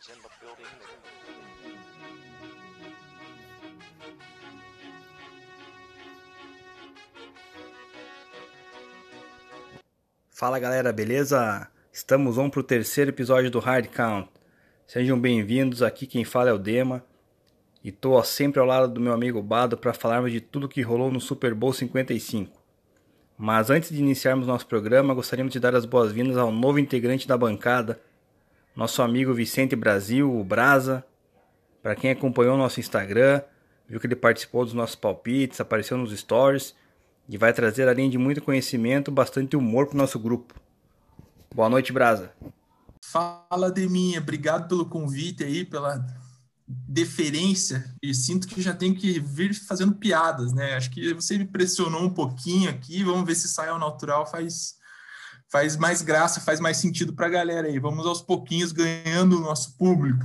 was in the building. Fala galera, beleza? Estamos on para o terceiro episódio do Hard Count. Sejam bem-vindos, aqui quem fala é o Dema e tô sempre ao lado do meu amigo Bado para falarmos de tudo que rolou no Super Bowl 55. Mas antes de iniciarmos nosso programa, gostaríamos de dar as boas-vindas ao novo integrante da bancada, nosso amigo Vicente Brasil, o Brasa. Para quem acompanhou nosso Instagram, viu que ele participou dos nossos palpites, apareceu nos stories e vai trazer, além de muito conhecimento, bastante humor para o nosso grupo. Boa noite, Brasa. Fala, Deminha. Obrigado pelo convite aí, pela deferência. E sinto que já tenho que vir fazendo piadas, né? Acho que você me pressionou um pouquinho aqui. Vamos ver se sai ao natural, faz, faz mais graça, faz mais sentido para a galera aí. Vamos aos pouquinhos ganhando o nosso público.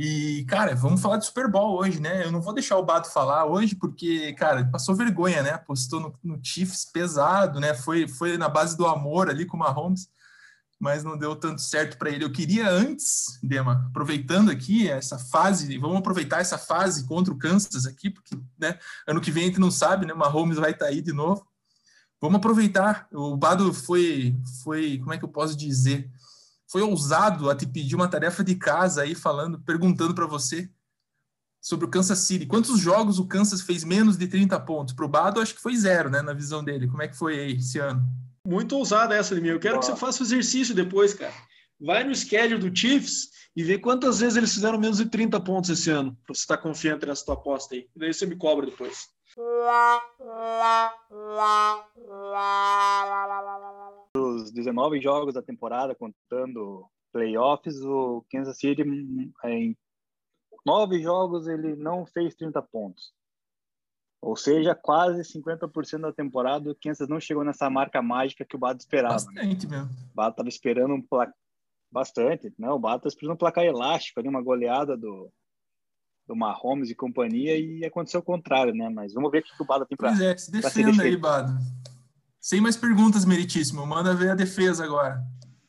E, cara, vamos falar de Super Bowl hoje, né? Eu não vou deixar o Bato falar hoje, porque, cara, passou vergonha, né? Postou no, no Chiefs pesado, né? Foi, foi na base do amor ali com o Mahomes, mas não deu tanto certo para ele. Eu queria antes, Dema, aproveitando aqui essa fase, vamos aproveitar essa fase contra o Kansas aqui, porque, né? Ano que vem a gente não sabe, né? Mahomes vai estar tá aí de novo. Vamos aproveitar. O Bado foi, foi, como é que eu posso dizer? foi ousado a te pedir uma tarefa de casa aí falando, perguntando para você sobre o Kansas City. Quantos jogos o Kansas fez menos de 30 pontos? Pro Bado, acho que foi zero, né, na visão dele. Como é que foi aí esse ano? Muito ousada essa, Limir. Eu quero Boa. que você faça o exercício depois, cara. Vai no schedule do Chiefs e vê quantas vezes eles fizeram menos de 30 pontos esse ano, para você estar tá confiante nessa tua aposta aí. E daí você me cobra depois. Os 19 jogos da temporada, contando playoffs, o Kansas City, em nove jogos, ele não fez 30 pontos. Ou seja, quase 50% da temporada, o Kansas não chegou nessa marca mágica que o Bato esperava. Bastante mesmo. O Bato estava esperando um placar. Bastante, né? O Bato estava esperando um placar elástico ali, uma goleada do, do Mahomes e companhia, e aconteceu o contrário, né? Mas vamos ver o que o Bada tem para Pois é, se defenda aí, Bada. Sem mais perguntas, meritíssimo. Manda ver a defesa agora.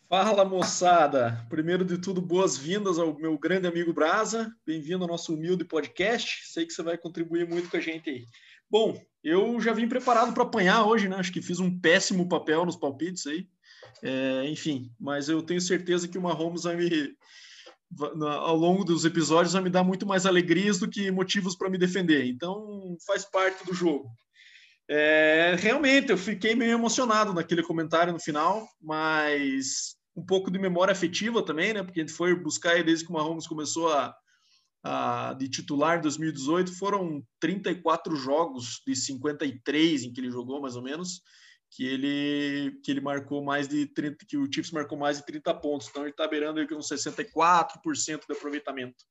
Fala, moçada! Primeiro de tudo, boas-vindas ao meu grande amigo Brasa. Bem-vindo ao nosso humilde podcast. Sei que você vai contribuir muito com a gente aí. Bom, eu já vim preparado para apanhar hoje, né? Acho que fiz um péssimo papel nos palpites aí. É, enfim, mas eu tenho certeza que o Mahomes vai me, ao longo dos episódios vai me dar muito mais alegrias do que motivos para me defender. Então faz parte do jogo. É, realmente, eu fiquei meio emocionado naquele comentário no final, mas um pouco de memória afetiva também, né? Porque a gente foi buscar aí desde que o Mahomes começou a, a, de titular em 2018, foram 34 jogos de 53 em que ele jogou, mais ou menos que ele que ele marcou mais de 30, que o Chiefs marcou mais de 30 pontos. Então ele está beirando aí com 64% de aproveitamento.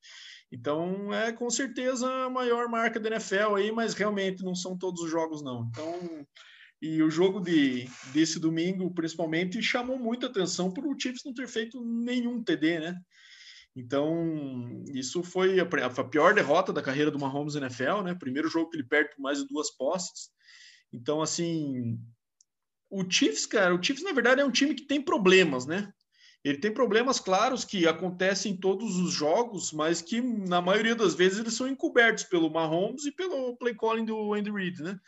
Então é com certeza a maior marca da NFL aí, mas realmente não são todos os jogos não. Então e o jogo de desse domingo, principalmente, chamou muita atenção por o Chiefs não ter feito nenhum TD, né? Então, isso foi a, a pior derrota da carreira do Mahomes na NFL, né? Primeiro jogo que ele perde por mais de duas posses. Então, assim, o Chiefs, cara, o Chiefs na verdade é um time que tem problemas, né? Ele tem problemas claros que acontecem em todos os jogos, mas que na maioria das vezes eles são encobertos pelo Mahomes e pelo play calling do Andy Reid, né?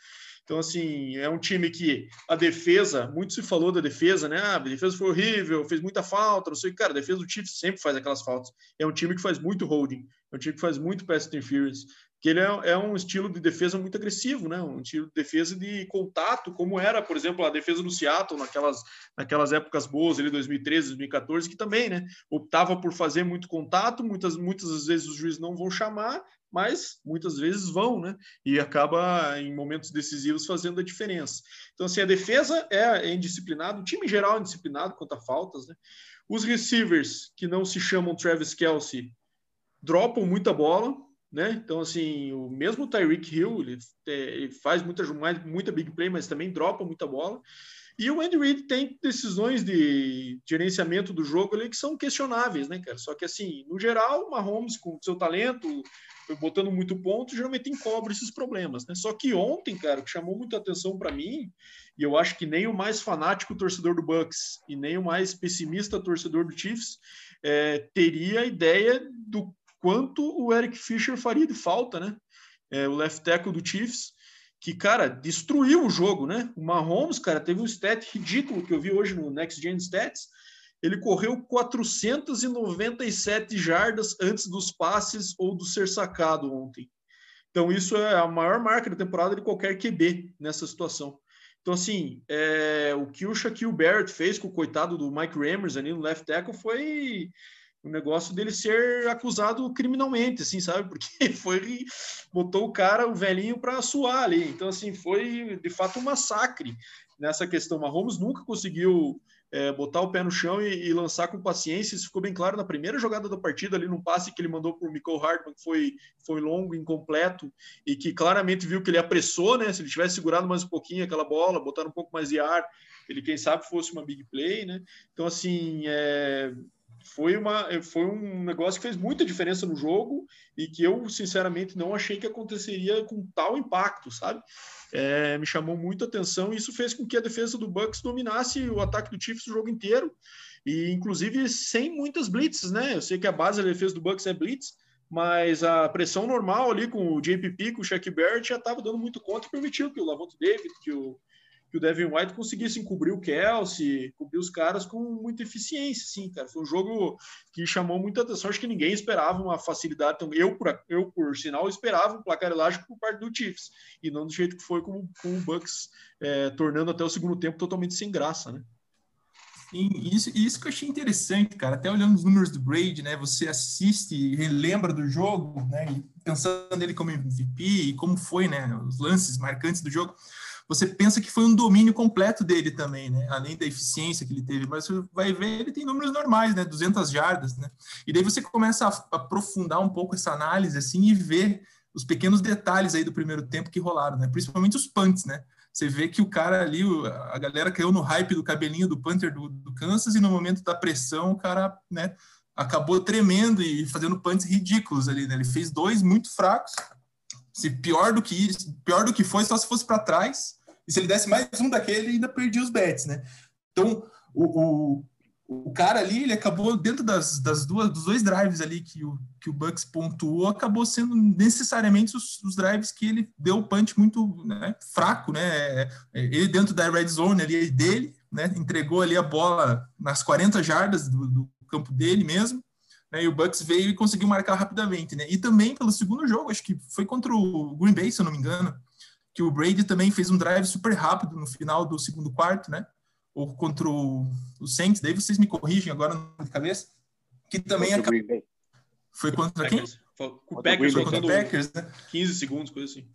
Então, assim, é um time que a defesa, muito se falou da defesa, né? Ah, a defesa foi horrível, fez muita falta, não sei. Cara, a defesa do Chiefs sempre faz aquelas faltas. É um time que faz muito holding, é um time que faz muito pass interference que ele é, é, um estilo de defesa muito agressivo, né? Um estilo de defesa de contato, como era, por exemplo, a defesa do Seattle naquelas, naquelas épocas boas, ali 2013, 2014, que também, né? Optava por fazer muito contato, muitas muitas vezes os juízes não vão chamar, mas muitas vezes vão, né? E acaba em momentos decisivos fazendo a diferença. Então, assim, a defesa é, é indisciplinada, o time geral é indisciplinado quanto a faltas, né? Os receivers que não se chamam Travis Kelsey dropam muita bola, né? Então, assim, o mesmo Tyreek Hill, ele, é, ele faz muita, muita big play, mas também dropa muita bola. E o Andy Reid tem decisões de gerenciamento do jogo ali que são questionáveis, né, cara? Só que, assim, no geral, o Mahomes, com seu talento, botando muito ponto, geralmente encobre esses problemas, né? Só que ontem, cara, o que chamou muita atenção para mim, e eu acho que nem o mais fanático torcedor do Bucks e nem o mais pessimista torcedor do Chiefs é, teria ideia do quanto o Eric Fischer faria de falta, né? É, o left tackle do Chiefs, que, cara, destruiu o jogo, né? O Mahomes, cara, teve um stat ridículo que eu vi hoje no Next Gen Stats. Ele correu 497 jardas antes dos passes ou do ser sacado ontem. Então, isso é a maior marca da temporada de qualquer QB nessa situação. Então, assim, é, o que o Shaquille Barrett fez com o coitado do Mike Rammers ali no left tackle foi o negócio dele ser acusado criminalmente, assim, sabe? Porque foi botou o cara, o velhinho, para suar ali. Então, assim, foi de fato um massacre nessa questão. Mahomes nunca conseguiu é, botar o pé no chão e, e, lançar com paciência. Isso ficou bem claro na primeira jogada da partida, ali num passe que ele mandou para o Michael Hartman, que foi, foi longo, incompleto, e que claramente viu que ele apressou, né? Se ele tivesse segurado mais um pouquinho aquela bola, botar um pouco mais de ar, ele, quem sabe, fosse uma big play, né? Então, assim, é, foi, uma, foi um negócio que fez muita diferença no jogo e que eu, sinceramente, não achei que aconteceria com tal impacto, sabe? É, me chamou muito a atenção e isso fez com que a defesa do Bucks dominasse o ataque do Chiefs o jogo inteiro e, inclusive, sem muitas blitzes, né? Eu sei que a base da defesa do Bucks é blitz, mas a pressão normal ali com o JPP, com o Shaq Barrett já estava dando muito conta e permitiu que o Lavonte David, que o que o Devin White conseguisse encobrir o Kelsey, cobrir os caras com muita eficiência, sim, cara. Foi um jogo que chamou muita atenção. Acho que ninguém esperava uma facilidade. Eu, por, eu, por sinal, esperava um placar elástico por parte do Chiefs, e não do jeito que foi com, com o Bucks, é, tornando até o segundo tempo totalmente sem graça, né? Sim, isso, isso que eu achei interessante, cara. Até olhando os números do Brady, né? Você assiste e relembra do jogo, né? Pensando nele como MVP e como foi, né? Os lances marcantes do jogo você pensa que foi um domínio completo dele também, né? Além da eficiência que ele teve, mas você vai ver, ele tem números normais, né? 200 jardas, né? E daí você começa a aprofundar um pouco essa análise, assim, e ver os pequenos detalhes aí do primeiro tempo que rolaram, né? Principalmente os punts, né? Você vê que o cara ali, a galera caiu no hype do cabelinho do punter do, do Kansas e no momento da pressão o cara, né? Acabou tremendo e fazendo punts ridículos ali, né? Ele fez dois muito fracos. Se pior do que pior do que foi, só se fosse para trás e se ele desse mais um daquele, ainda perdia os bets, né? Então, o, o, o cara ali, ele acabou dentro das, das duas, dos dois drives ali que o, que o Bucks pontuou, acabou sendo necessariamente os, os drives que ele deu o punch muito né, fraco, né? É, é, ele dentro da red zone ali dele, né? Entregou ali a bola nas 40 jardas do, do campo dele mesmo. Né, e o Bucks veio e conseguiu marcar rapidamente, né? E também pelo segundo jogo, acho que foi contra o Green Bay, se eu não me engano, que o Brady também fez um drive super rápido no final do segundo quarto, né? Ou contra o, o Saints, daí vocês me corrigem agora na cabeça, que também acabou... Foi contra quem? O Packers, foi contra o Packers, né? 15 segundos, coisa assim.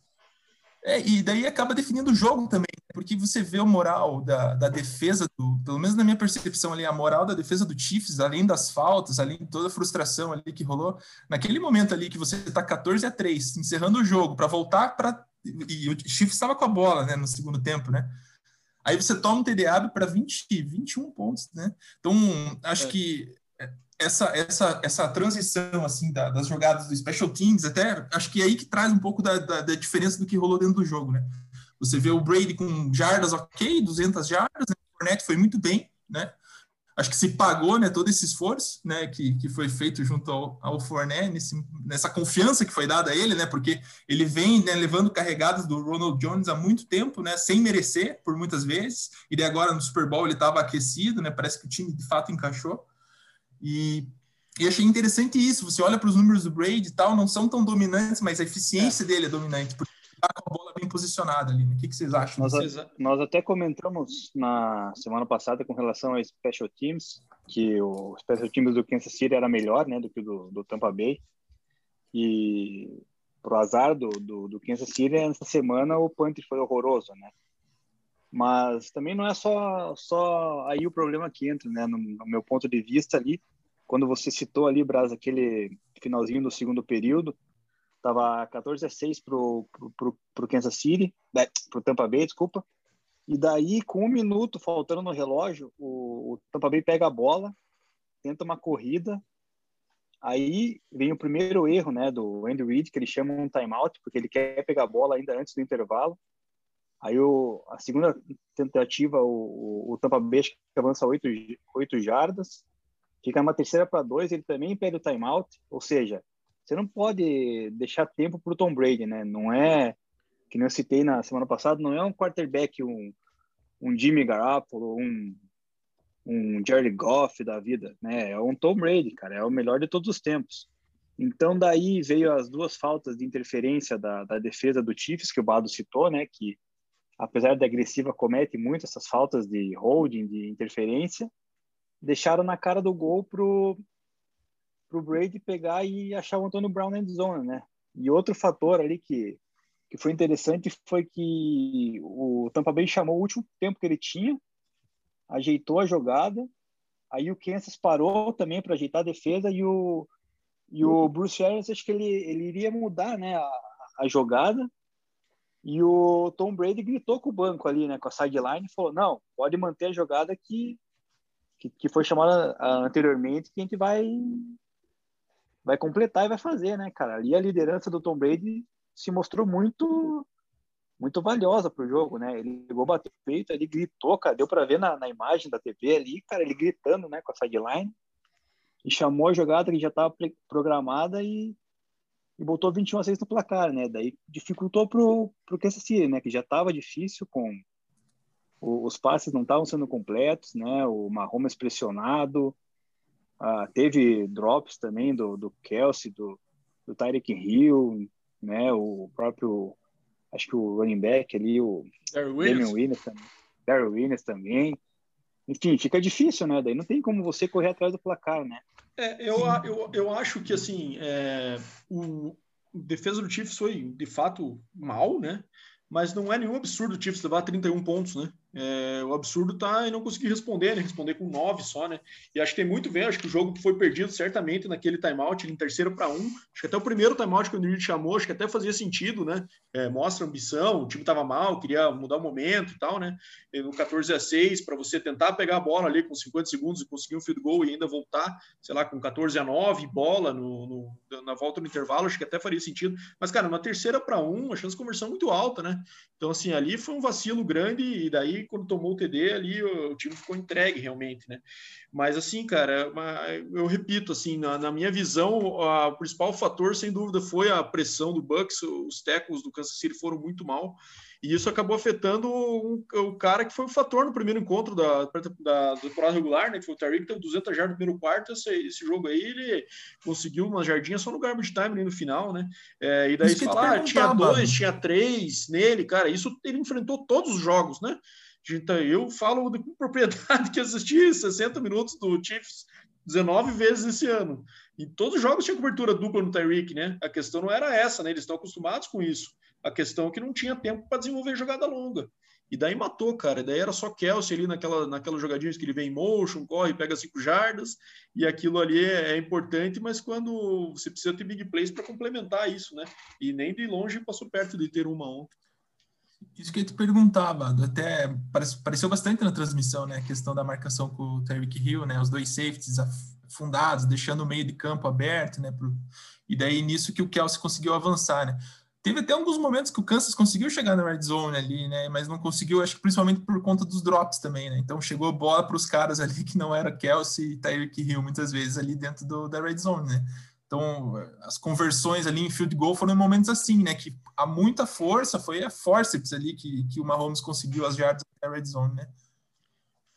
É, e daí acaba definindo o jogo também, né? porque você vê o moral da, da defesa, do, pelo menos na minha percepção ali, a moral da defesa do Chiefs, além das faltas, além de toda a frustração ali que rolou, naquele momento ali que você está 14 a 3, encerrando o jogo, para voltar para e o Chiefs estava com a bola, né, no segundo tempo, né? Aí você toma um TDA para 20, 21 pontos, né? Então, acho é. que essa, essa, essa transição, assim, da, das jogadas do Special Teams, até, acho que é aí que traz um pouco da, da, da, diferença do que rolou dentro do jogo, né? Você vê o Brady com jardas ok, 200 jardas, né? o Fournette foi muito bem, né? Acho que se pagou né, todo esse esforço né, que, que foi feito junto ao, ao Fournette, nesse, nessa confiança que foi dada a ele, né, porque ele vem né, levando carregadas do Ronald Jones há muito tempo, né, sem merecer, por muitas vezes, e agora no Super Bowl ele estava aquecido, né, parece que o time de fato encaixou, e, e achei interessante isso, você olha para os números do Brady e tal, não são tão dominantes, mas a eficiência é. dele é dominante, porque está com a bola bem posicionada ali. Né? O que, que vocês acham? Nós, a, nós até comentamos na semana passada com relação a Special Teams, que o Special Teams do Kansas City era melhor né, do que o do, do Tampa Bay. E pro azar do, do, do Kansas City, essa semana o punt foi horroroso, né? Mas também não é só, só aí o problema que entra, né? No, no meu ponto de vista ali, quando você citou ali, Braz, aquele finalzinho do segundo período, Tava 14 a 6 pro, pro, pro, pro Kansas City, né, pro Tampa Bay, desculpa. E daí, com um minuto faltando no relógio, o, o Tampa Bay pega a bola, tenta uma corrida. Aí vem o primeiro erro, né, do Andy Reid, que ele chama um timeout, porque ele quer pegar a bola ainda antes do intervalo. Aí o, a segunda tentativa, o, o Tampa Bay avança 8, 8 jardas, fica numa terceira para dois, ele também pede o timeout, ou seja, você não pode deixar tempo para o Tom Brady, né? Não é, que nem eu citei na semana passada, não é um quarterback, um, um Jimmy Garoppolo, um, um Goff da vida, né? É um Tom Brady, cara, é o melhor de todos os tempos. Então, daí veio as duas faltas de interferência da, da defesa do Chiefs, que o Bado citou, né? Que, apesar de agressiva, comete muito essas faltas de holding, de interferência. Deixaram na cara do gol pro, pro Brady pegar e achar o Antônio Brown na zone, né? E outro fator ali que, que foi interessante foi que o Tampa Bay chamou o último tempo que ele tinha, ajeitou a jogada, aí o Kansas parou também para ajeitar a defesa e o, e o Bruce Arians, acho que ele, ele iria mudar né, a, a jogada, e o Tom Brady gritou com o banco ali, né, com a sideline, e falou, não, pode manter a jogada que, que, que foi chamada anteriormente, que a gente vai vai completar e vai fazer, né, cara? Ali a liderança do Tom Brady se mostrou muito muito valiosa pro jogo, né? Ele chegou bater peito, ele gritou, cara, deu para ver na, na, imagem da TV ali, cara, ele gritando, né, com a sideline, e chamou a jogada que já estava programada e, e botou 21 a 6 no placar, né? Daí dificultou pro pro Kansas City, né, que já estava difícil com o, os passes não estavam sendo completos, né? O Mahomes pressionado, ah, teve drops também do, do Kelsey, do, do Tyreek Hill, né? O próprio, acho que o running back ali, o Damian Williams, Darryl Williams também. Enfim, fica difícil, né? Daí não tem como você correr atrás do placar, né? É, eu, eu, eu acho que, assim, é, o, o defesa do Chiefs foi, de fato, mal, né? Mas não é nenhum absurdo o Chiefs levar 31 pontos, né? É, o absurdo tá em não conseguir responder, né? Responder com nove só, né? E acho que tem muito ver, acho que o jogo foi perdido certamente naquele timeout, em terceiro para um. Acho que até o primeiro timeout que o Nerd chamou, acho que até fazia sentido, né? É, mostra ambição, o time tava mal, queria mudar o momento e tal, né? E no 14 a 6, para você tentar pegar a bola ali com 50 segundos e conseguir um field goal e ainda voltar, sei lá, com 14 a 9, bola no, no na volta no intervalo, acho que até faria sentido. Mas, cara, na terceira para um, a chance de conversão muito alta, né? Então, assim, ali foi um vacilo grande e daí quando tomou o TD ali, o, o, time ficou entregue realmente, né? Mas assim, cara, eu repito, assim, na, na, minha visão, o principal fator, sem dúvida, foi a pressão do Bucks. Os tackles do Kansas City foram muito mal. E isso acabou afetando o, o cara que foi o fator no primeiro encontro da, da, da temporada regular, né? Que foi o Tariq, teve 200 jardas no primeiro quarto. Esse, esse, jogo aí, ele conseguiu uma jardinha só no garbage time ali no final, né? É, e daí você fala, ah, tinha dois, tinha três nele, cara. Isso ele enfrentou todos os jogos, né? Então, eu falo com propriedade que assisti 60 minutos do Chiefs 19 vezes esse ano. E todos os jogos tinha cobertura dupla no Tyreek, né? A questão não era essa, né? Eles estão acostumados com isso. A questão é que não tinha tempo para desenvolver jogada longa. E daí matou, cara. E daí era só Kelsey ali naquela, naquela jogadinha que ele vem em motion, corre, pega cinco jardas, e aquilo ali é, é importante, mas quando você precisa ter big plays para complementar isso, né? E nem de longe passou perto de ter uma ontem. Isso que eu te perguntava, até apareceu bastante na transmissão, né? A questão da marcação com o Tyreek Hill, né? Os dois safeties afundados, deixando o meio de campo aberto, né? Pro, e daí nisso que o Kelsey conseguiu avançar, né? Teve até alguns momentos que o Kansas conseguiu chegar na red zone ali, né? Mas não conseguiu, acho que principalmente por conta dos drops também, né? Então chegou a bola para os caras ali que não era Kelsey e Tyreek Hill muitas vezes ali dentro do, da red zone, né? Então, as conversões ali em field goal foram em momentos assim, né? Que há muita força, foi a forceps ali que, que o Mahomes conseguiu as jardas da red zone, né?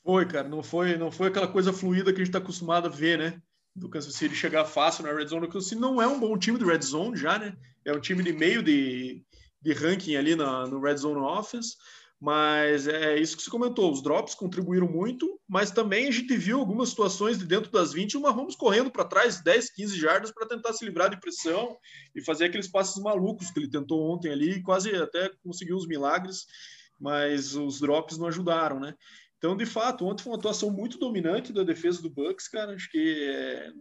Foi, cara, não foi, não foi aquela coisa fluida que a gente está acostumado a ver, né? Do Kansas City chegar fácil na red zone. O Kansas City não é um bom time de red zone já, né? É um time de meio de, de ranking ali na, no red zone offense. Mas é isso que você comentou, os drops contribuíram muito, mas também a gente viu algumas situações de dentro das 20 o Mahomes correndo para trás 10, 15 jardas para tentar se livrar de pressão e fazer aqueles passes malucos que ele tentou ontem ali quase até conseguiu os milagres, mas os drops não ajudaram, né? Então, de fato, ontem foi uma atuação muito dominante da defesa do Bucks, cara, acho que é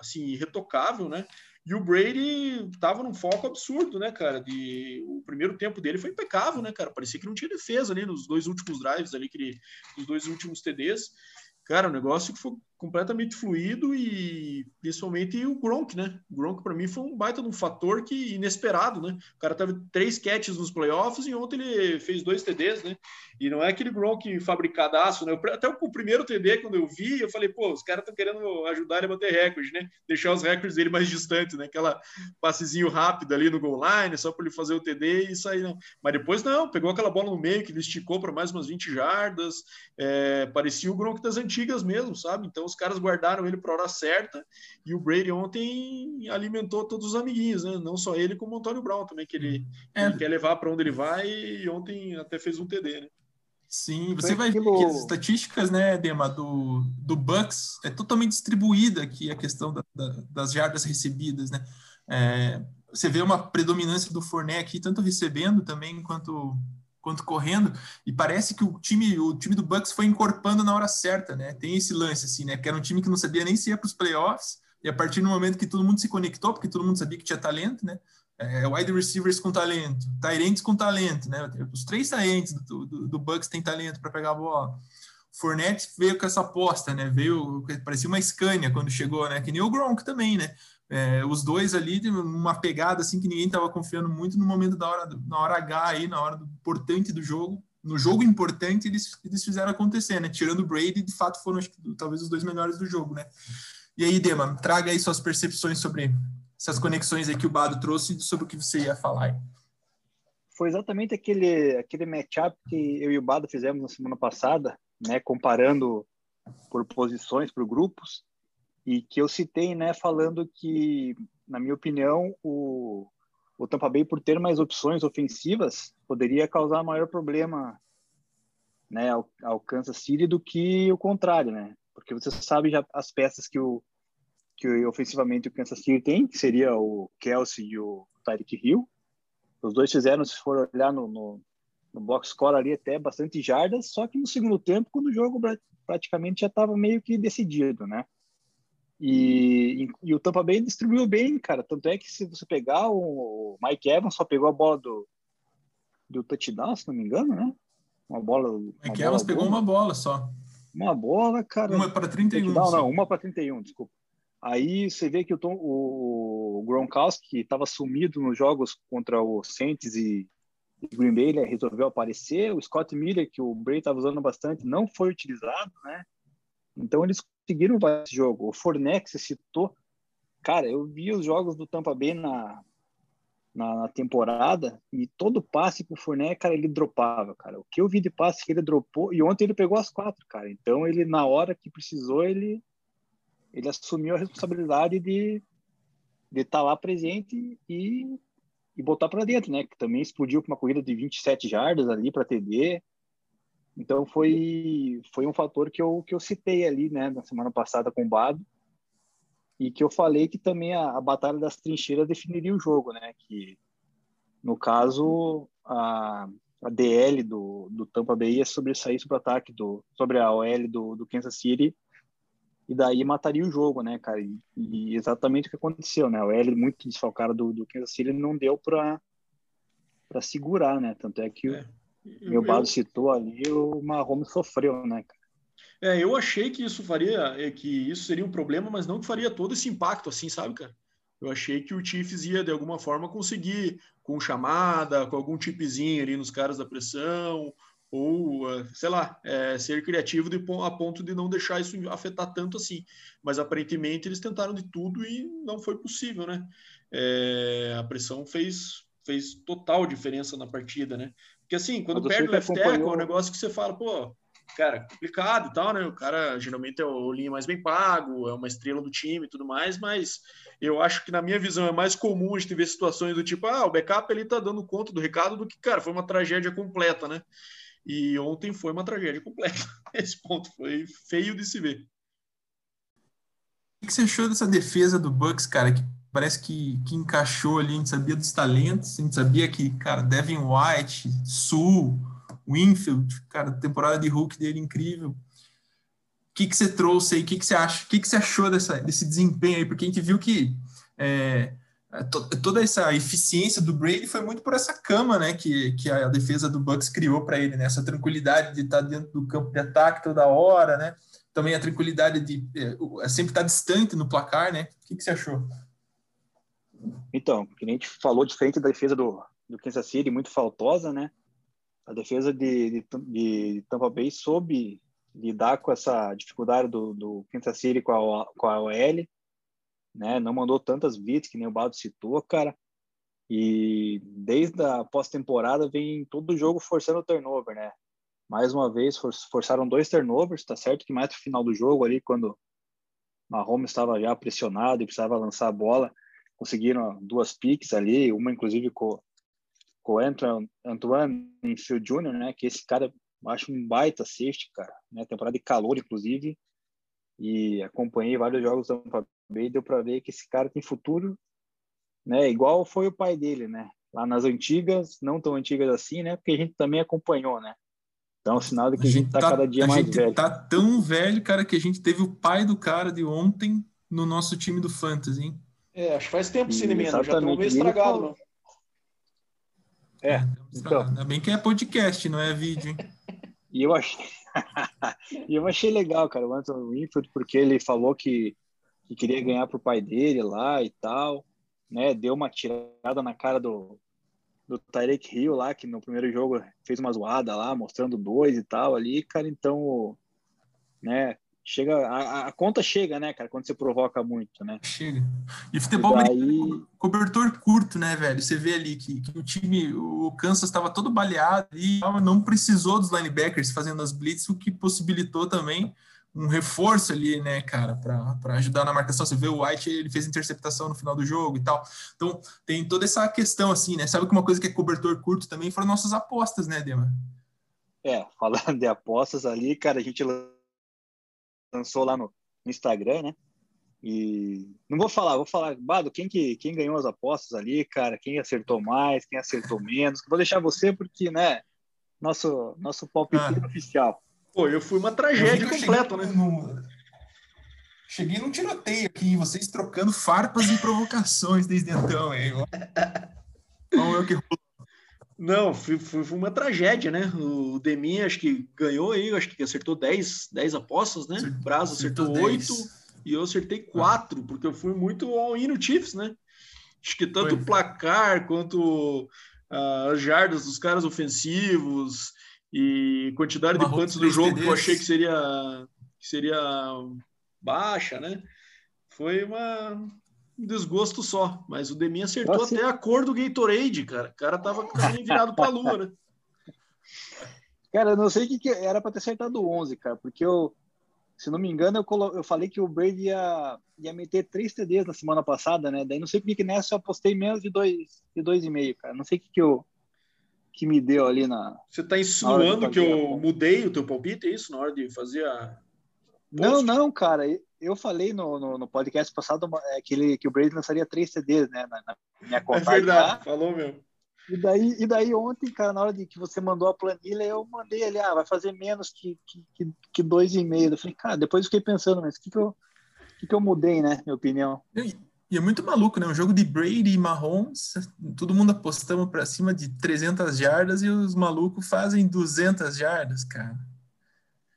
assim, irretocável, né? E o Brady tava num foco absurdo, né, cara? De, o primeiro tempo dele foi impecável, né, cara? Parecia que não tinha defesa ali nos dois últimos drives ali, que ele, nos dois últimos TDs. Cara, o negócio que foi completamente fluido e principalmente o Gronk, né? O Gronk para mim foi um baita de um fator que inesperado, né? O cara teve três catches nos playoffs e ontem ele fez dois TDs, né? E não é aquele Gronk fabricadaço, né? Até o primeiro TD quando eu vi, eu falei, pô, os caras estão querendo ajudar ele a bater recorde, né? Deixar os recordes dele mais distantes, né? Aquela passezinho rápido ali no goal line, só para ele fazer o TD e sair, não. Mas depois não, pegou aquela bola no meio que ele esticou para mais umas 20 jardas, é, parecia o Gronk das antigas mesmo, sabe? Então os caras guardaram ele para a hora certa e o Brady ontem alimentou todos os amiguinhos, né? Não só ele, como o Antônio Brown também, que ele, é. ele quer levar para onde ele vai e ontem até fez um TD, né? Sim, você vai aquilo... ver que as estatísticas, né, Dema, do, do Bucks é totalmente distribuída aqui a questão da, da, das jardas recebidas, né? É, você vê uma predominância do Fournette aqui, tanto recebendo também quanto quanto correndo, e parece que o time, o time do Bucks foi encorpando na hora certa, né? Tem esse lance assim, né? Que era um time que não sabia nem se ia para os playoffs, e a partir do momento que todo mundo se conectou, porque todo mundo sabia que tinha talento, né? É, wide receivers com talento, Tyrants com talento, né? Os três Tyrants do, do, do Bucks têm talento para pegar a bola. Fournette veio com essa aposta, né? Veio, parecia uma Scania quando chegou, né? Que nem o Gronk também, né? É, os dois ali, uma pegada assim que ninguém estava confiando muito no momento da hora, na hora H aí, na hora do importante do jogo. No jogo importante, eles, eles fizeram acontecer, né? Tirando o Brady, de fato foram acho, talvez os dois melhores do jogo, né? E aí, Dema, traga aí suas percepções sobre essas conexões aí que o Bado trouxe sobre o que você ia falar aí. Foi exatamente aquele, aquele matchup que eu e o Bado fizemos na semana passada, né? Comparando por posições, por grupos e que eu citei, né, falando que, na minha opinião, o, o Tampa Bay, por ter mais opções ofensivas, poderia causar maior problema né, ao, ao Kansas City do que o contrário, né? Porque você sabe já as peças que o que ofensivamente o Kansas City tem, que seria o Kelsey e o Tyreek Hill. Os dois fizeram, se for olhar no, no, no box score ali, até bastante jardas, só que no segundo tempo, quando o jogo praticamente já estava meio que decidido, né? E, e, o Tampa Bay distribuiu bem, cara. Tanto é que se você pegar o Mike Evans só pegou a bola do, do touchdown, se não me engano, né? Uma bola. Uma Mike bola Evans boa. pegou uma bola só. Uma bola, cara. Uma para 31. Não, não, uma para 31, desculpa. Aí você vê que o, Tom, o Gronkowski estava sumido nos jogos contra o Saints e, e Green Bay, ele resolveu aparecer. O Scott Miller, que o Bray estava usando bastante, não foi utilizado, né? Então eles conseguiram esse jogo. O Fornex citou. Cara, eu vi os jogos do Tampa Bay na, na, na temporada e todo passe pro Fournette, cara, ele dropava, cara. O que eu vi de passe que ele dropou e ontem ele pegou as quatro, cara. Então ele na hora que precisou, ele ele assumiu a responsabilidade de de estar tá lá presente e e botar para dentro, né? Que também explodiu com uma corrida de 27 jardas ali para TD. Então foi foi um fator que eu que eu citei ali, né, na semana passada com o Bado e que eu falei que também a, a batalha das trincheiras definiria o jogo, né, que no caso a, a DL do, do Tampa Bay ia sobressair sobre o ataque do sobre a OL do, do Kansas City e daí mataria o jogo, né, cara? E, e exatamente o que aconteceu, né? O L muito desfalcado do, do Kansas City não deu para para segurar, né? Tanto é que é. Meu Bado citou ali, o Mahomes sofreu, né, cara? É, eu achei que isso faria, é, que isso seria um problema, mas não que faria todo esse impacto assim, sabe, cara? Eu achei que o Chiefs ia, de alguma forma, conseguir, com chamada, com algum tipezinho ali nos caras da pressão, ou, é, sei lá, é, ser criativo de, a ponto de não deixar isso afetar tanto assim. Mas, aparentemente, eles tentaram de tudo e não foi possível, né? É, a pressão fez, fez total diferença na partida, né? Porque assim, quando perde o left tackle, é um negócio que você fala, pô, cara, complicado e tal, né? O cara geralmente é o linha mais bem pago, é uma estrela do time e tudo mais, mas eu acho que na minha visão é mais comum a gente ver situações do tipo, ah, o backup ele tá dando conta do recado do que, cara, foi uma tragédia completa, né? E ontem foi uma tragédia completa. Esse ponto foi feio de se ver. O que você achou dessa defesa do Bucks, cara, que parece que, que encaixou ali, a gente sabia dos talentos, a gente sabia que, cara, Devin White, Sul, Winfield, cara, temporada de Hulk dele incrível. O que, que você trouxe aí? O que, que você acha? O que, que você achou dessa, desse desempenho aí? Porque a gente viu que é, to, toda essa eficiência do Brady foi muito por essa cama, né? Que, que a defesa do Bucks criou para ele, né? Essa tranquilidade de estar dentro do campo de ataque toda hora, né? também a tranquilidade de é, sempre estar distante no placar, né? O que, que você achou? Então, que a gente falou diferente da defesa do, do Kansas City, muito faltosa, né? A defesa de, de, de Tampa Bay soube lidar com essa dificuldade do, do Kansas City com a, com a OL, né? Não mandou tantas blitz que nem o Baldo citou, cara. E desde a pós-temporada vem todo jogo forçando o turnover, né? Mais uma vez forçaram dois turnovers, tá certo que mais no final do jogo ali, quando Mahomes estava já pressionado e precisava lançar a bola, conseguiram duas piques ali, uma inclusive com, com o Antoine, Antoine Infield Jr., né? Que esse cara eu acho um baita safety, cara, né? Temporada de calor, inclusive, e acompanhei vários jogos do Tampa Bay, deu para ver que esse cara tem futuro né? Igual foi o pai dele, né? Lá nas antigas, não tão antigas assim, né? Porque a gente também acompanhou, né? Então, é um sinal de que a gente, está tá, cada dia mais velho. A gente tá tão velho, cara, que a gente teve o pai do cara de ontem no nosso time do Fantasy, hein? É, acho que faz tempo sim, menos. Já estamos meio estragado, né? É, então. Ainda bem que é podcast, não é vídeo, hein? e eu achei... e eu achei legal, cara, o Anthony Winfield, porque ele falou que, que queria ganhar pro pai dele lá e tal né, deu uma tirada na cara do, do Tyreek Hill lá, que no primeiro jogo fez uma zoada lá, mostrando dois e tal ali, cara, então, né, chega, a, a, conta chega, né, cara, quando você provoca muito, né? Chega. E futebol e daí... cobertor curto, né, velho? Você vê ali que, que o time, o Kansas estava todo baleado e não precisou dos linebackers fazendo as blitz, o que possibilitou também um reforço ali, né, cara, para ajudar na marcação. Você vê o White, ele fez interceptação no final do jogo e tal. Então, tem toda essa questão, assim, né? Sabe que uma coisa que é cobertor curto também foram nossas apostas, né, Dema? É, falando de apostas ali, cara, a gente lançou lá no, Instagram, né? E não vou falar, vou falar, Bado, quem que quem ganhou as apostas ali, cara, quem acertou mais, quem acertou menos. Vou deixar você porque, né, nosso nosso palpite ah. oficial. Pô, eu fui uma tragédia completa, né? No... Cheguei num tiroteio aqui, vocês trocando farpas e provocações desde então, hein? Vamos ver o que Não, foi, foi, foi, uma tragédia, né? O Demi acho que ganhou aí, acho que acertou 10, 10 apostas, né? O Brazo acertou 8 e eu acertei 4, ah. porque eu fui muito all-in no Chiefs, né? Acho que tanto o placar quanto uh, as jardas dos caras ofensivos, e quantidade Uma de pontos do jogo que eu achei que seria, que seria baixa, né? Foi uma, um desgosto só. Mas o Demi acertou Nossa, até a cor do Gatorade, cara. O cara tava virado para a lua, né? Cara, eu não sei o que, que era para ter acertado 11, cara, porque eu, se não me engano, eu, colo... eu falei que o Brady ia, ia meter três TDs na semana passada, né? Daí não sei por que nessa eu apostei menos de dois, de dois e meio, cara. Não sei o que, que eu que me deu ali na. Você está insinuando que eu mudei o teu palpite, é isso, na hora de fazer a. Não, não, cara. Eu falei no, no, no, podcast passado é, que, ele, que o Brady lançaria três CDs, né? Na, na minha conta. É verdade, falou mesmo. E daí, e daí ontem, cara, na hora de que você mandou a planilha, eu mandei ali, ah, vai fazer menos que, que, que dois e meio. Eu falei, cara, depois eu fiquei pensando, mas o que, que, eu, que, que eu mudei, né? Minha opinião. E é muito maluco, né? Um jogo de Brady e Mahomes, todo mundo apostamos para cima de 300 jardas e os malucos fazem 200 jardas, cara.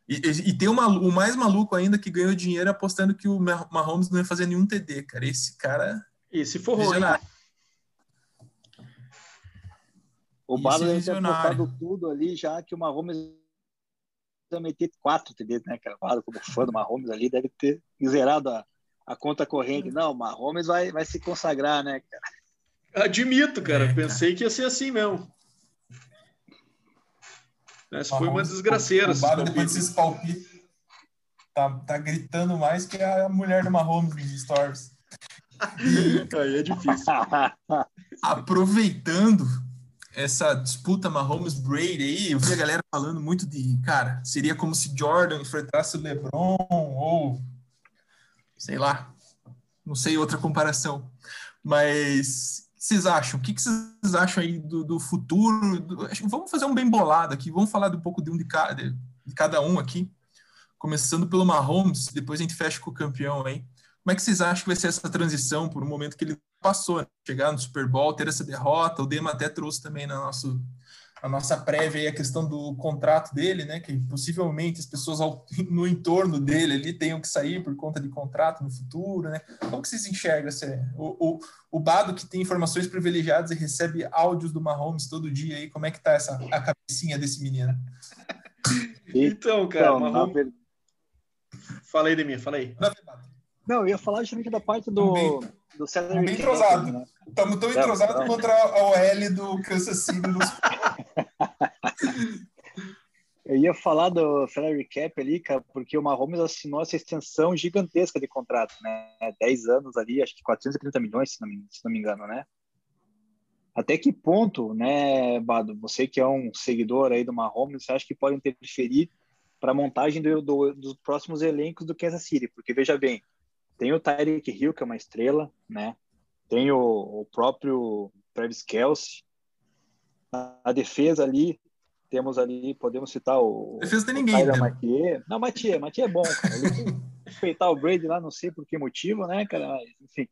E, e, e tem uma, o mais maluco ainda que ganhou dinheiro apostando que o Mahomes não ia fazer nenhum TD, cara. Esse cara. Esse forrou, né? O Balo deve ter apostado tudo ali, já que o Mahomes ia meter quatro TDs, né, cara? O como fã do Mahomes ali, deve ter zerado a a conta corrente. Não, o Mahomes vai, vai se consagrar, né, cara? Admito, cara. É, Pensei que ia ser assim mesmo. Essa foi uma desgraceira. O depois desses palpites tá, tá gritando mais que a mulher do Mahomes nos stories. Aí é difícil. Aproveitando essa disputa Mahomes-Brady aí, eu vi a galera falando muito de, cara, seria como se Jordan enfrentasse o LeBron ou sei lá, não sei outra comparação. Mas vocês acham? O que, vocês acham aí do, do futuro? Do, vamos fazer um bem bolado aqui, vamos falar um pouco de um de cada, de cada um aqui. Começando pelo Mahomes, depois a gente fecha com o campeão aí. Como é que vocês acham que vai ser essa transição por um momento que ele passou, né? chegar no Super Bowl, ter essa derrota? O Dema até trouxe também no nosso, a nossa prévia aí a questão do contrato dele, né? Que possivelmente as pessoas ao, no entorno dele ali tenham que sair por conta de contrato no futuro, né? Como que vocês enxergam esse, o, o, o Bado que tem informações privilegiadas e recebe áudios do Mahomes todo dia aí, como é que tá essa a cabecinha desse menino? Então, cara, então, Mahomes... Ver... Fala aí de mim, fala aí. Não, eu ia falar justamente da parte do, bem, do salary bem entrosado. Né? Estamos tão entrosados contra a OL do Kansas City. Nos... eu ia falar do salary cap ali, cara, porque o Mahomes assinou essa extensão gigantesca de contrato, né? 10 anos ali, acho que 430 milhões, se não me, se não me engano, né? Até que ponto, né, Bado, você que é um seguidor aí do Mahomes, você acha que pode interferir para a montagem do, do, dos próximos elencos do Kansas City? Porque, veja bem, tem o Tyreek Hill, que é uma estrela, né? Tem o, o próprio Travis Kelsey. A, defesa ali, temos ali, podemos citar o. Defesa tem ninguém, né? Mathieu. Não, Mathieu, Mathieu é bom, cara. Ele respeitar o Brady lá, não sei por que motivo, né, cara? Mas, enfim.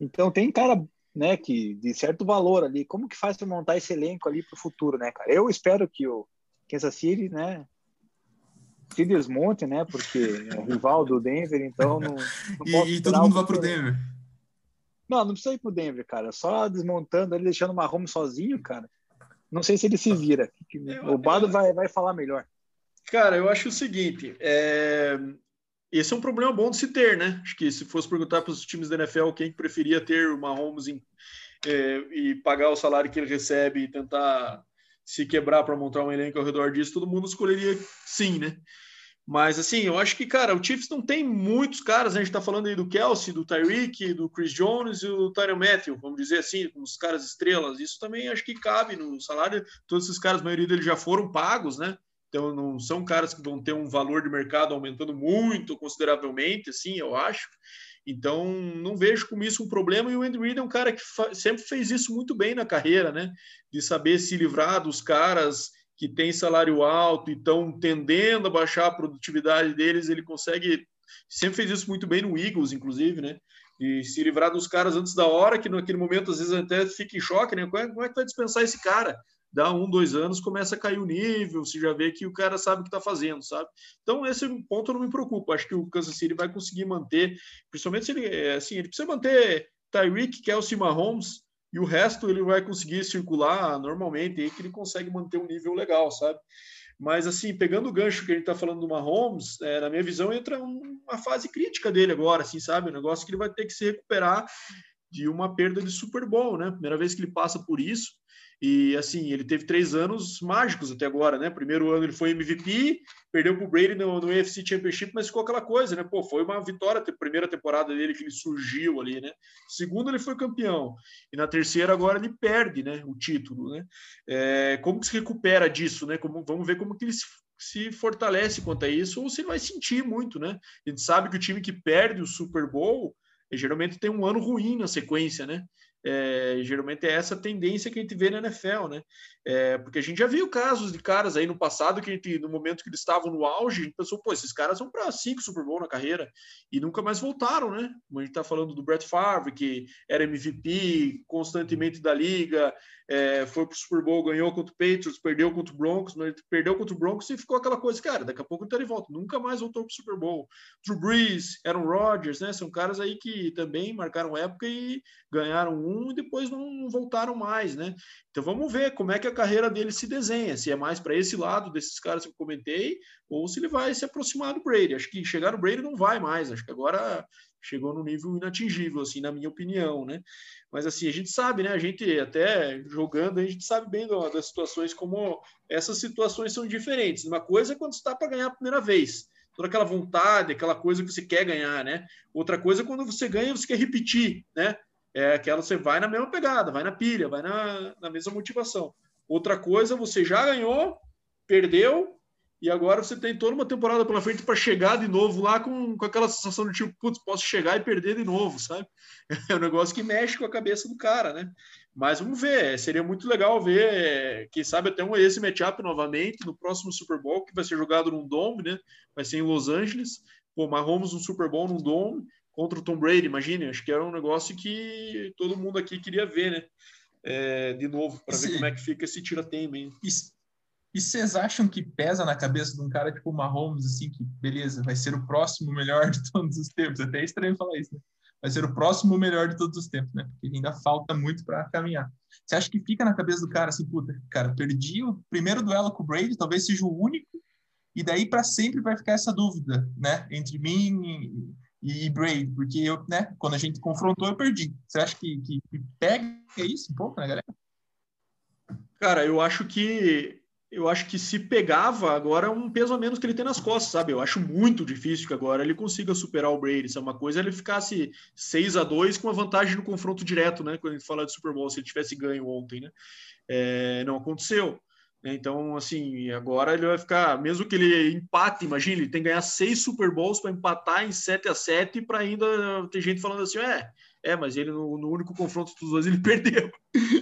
Então tem cara né, que de certo valor ali. Como que faz para montar esse elenco ali para o futuro, né, cara? Eu espero que o Kansas City, né, se desmonte, né, porque é rival do Denver, então não. não e, e todo mundo vai para o Denver. Não, não precisa ir para o Denver, cara. Só desmontando ele, deixando o Mahomes sozinho, cara. Não sei se ele se vira. O Bado vai, vai falar melhor. Cara, eu acho o seguinte: é... Esse é um problema bom de se ter, né? Acho que se fosse perguntar para os times da NFL quem preferia ter o Mahomes em, é, e pagar o salário que ele recebe e tentar se quebrar para montar um elenco ao redor disso, todo mundo escolheria sim, né? Mas assim, eu acho que, cara, o Chiefs não tem muitos caras, a gente está falando aí do Kelsey, do Tyreek, do Chris Jones e do Tyron Matthew, vamos dizer assim, os caras estrelas. Isso também acho que cabe no salário. Todos esses caras, a maioria deles já foram pagos, né? Então, não são caras que vão ter um valor de mercado aumentando muito consideravelmente, assim, eu acho. Então, não vejo como isso um problema. E o Andy Reid é um cara que sempre fez isso muito bem na carreira, né? De saber se livrar dos caras que têm salário alto e estão tendendo a baixar a produtividade deles. Ele consegue. Sempre fez isso muito bem no Eagles, inclusive, né? E se livrar dos caras antes da hora, que naquele momento às vezes até fica em choque, né? Como é, como é que vai dispensar esse cara? dá um, dois anos, começa a cair o nível, você já vê que o cara sabe o que está fazendo, sabe? Então, esse ponto não me preocupa. Acho que o Kansas City vai conseguir manter, principalmente se ele, é, assim, ele precisa manter Tyreek, Kelsey Mahomes, e o resto ele vai conseguir circular normalmente, aí que ele consegue manter um nível legal, sabe? Mas, assim, pegando o gancho que a gente está falando do Mahomes, é, na minha visão, entra uma fase crítica dele agora, assim, sabe? Um negócio que ele vai ter que se recuperar de uma perda de Super Bowl, né? Primeira vez que ele passa por isso. E assim, ele teve três anos mágicos até agora, né? Primeiro ano ele foi MVP, perdeu para o Brady no, no AFC Championship, mas ficou aquela coisa, né? Pô, foi uma vitória, a primeira temporada dele que ele surgiu ali, né? Segundo ele foi campeão e na terceira agora ele perde, né? O título, né? É, como que se recupera disso, né? Como, vamos ver como que ele se, se fortalece quanto a isso ou se vai sentir muito, né? A gente sabe que o time que perde o Super Bowl geralmente tem um ano ruim na sequência, né? É, geralmente é essa tendência que a gente vê na NFL, né? É, porque a gente já viu casos de caras aí no passado que gente, no momento que eles estavam no auge, a gente pensou, pô, esses caras vão para cinco Super Bowl na carreira e nunca mais voltaram, né? Como a gente está falando do Brett Favre, que era MVP constantemente da liga, é, foi para o Super Bowl, ganhou contra o Patriots, perdeu contra o Broncos, perdeu contra o Broncos e ficou aquela coisa, cara, daqui a pouco ele está de volta, nunca mais voltou para o Super Bowl. Drew Brees, Aaron Rodgers, né? São caras aí que também marcaram época e ganharam um e depois não voltaram mais, né? Então vamos ver como é que a carreira dele se desenha, se é mais para esse lado desses caras que eu comentei, ou se ele vai se aproximar do Brady. Acho que chegar no Brady não vai mais, acho que agora chegou no nível inatingível, assim, na minha opinião, né? Mas assim, a gente sabe, né? A gente até jogando, a gente sabe bem das situações como essas situações são diferentes. Uma coisa é quando está para ganhar a primeira vez, toda aquela vontade, aquela coisa que você quer ganhar, né? Outra coisa é quando você ganha, você quer repetir, né? É aquela você vai na mesma pegada, vai na pilha, vai na, na mesma motivação. Outra coisa, você já ganhou, perdeu, e agora você tem toda uma temporada pela frente para chegar de novo lá com, com aquela sensação de tipo, putz, posso chegar e perder de novo, sabe? É um negócio que mexe com a cabeça do cara, né? Mas vamos ver, seria muito legal ver, quem sabe até um esse matchup novamente no próximo Super Bowl, que vai ser jogado num Dome, né? Vai ser em Los Angeles. Pô, Mahomes no Super Bowl num Dome contra o Tom Brady, imagine, acho que era um negócio que todo mundo aqui queria ver, né? é, de novo, para ver como é que fica esse tira-teima. hein? E, e vocês acham que pesa na cabeça de um cara tipo o Mahomes, assim, que beleza, vai ser o próximo melhor de todos os tempos? Até é estranho falar isso, né? Vai ser o próximo melhor de todos os tempos, né? Porque ainda falta muito para caminhar. Você acha que fica na cabeça do cara assim, puta, cara, perdi o primeiro duelo com o Brady, talvez seja o único, e daí para sempre vai ficar essa dúvida, né? Entre mim e, e Brady, porque eu, né? Quando a gente confrontou, eu perdi. Você acha que, que, que pega isso um pouco, né, galera? Cara, eu acho que eu acho que se pegava agora um peso a menos que ele tem nas costas, sabe? Eu acho muito difícil que agora ele consiga superar o Brady. Isso é uma coisa ele ficasse 6 a 2 com uma vantagem no confronto direto, né? Quando a gente fala de Super Bowl, se ele tivesse ganho ontem, né? É, não aconteceu. Então, assim, agora ele vai ficar, mesmo que ele empate, imagine, ele tem que ganhar seis Super Bowls para empatar em 7 a 7 para ainda ter gente falando assim, é, é, mas ele no, no único confronto dos dois ele perdeu.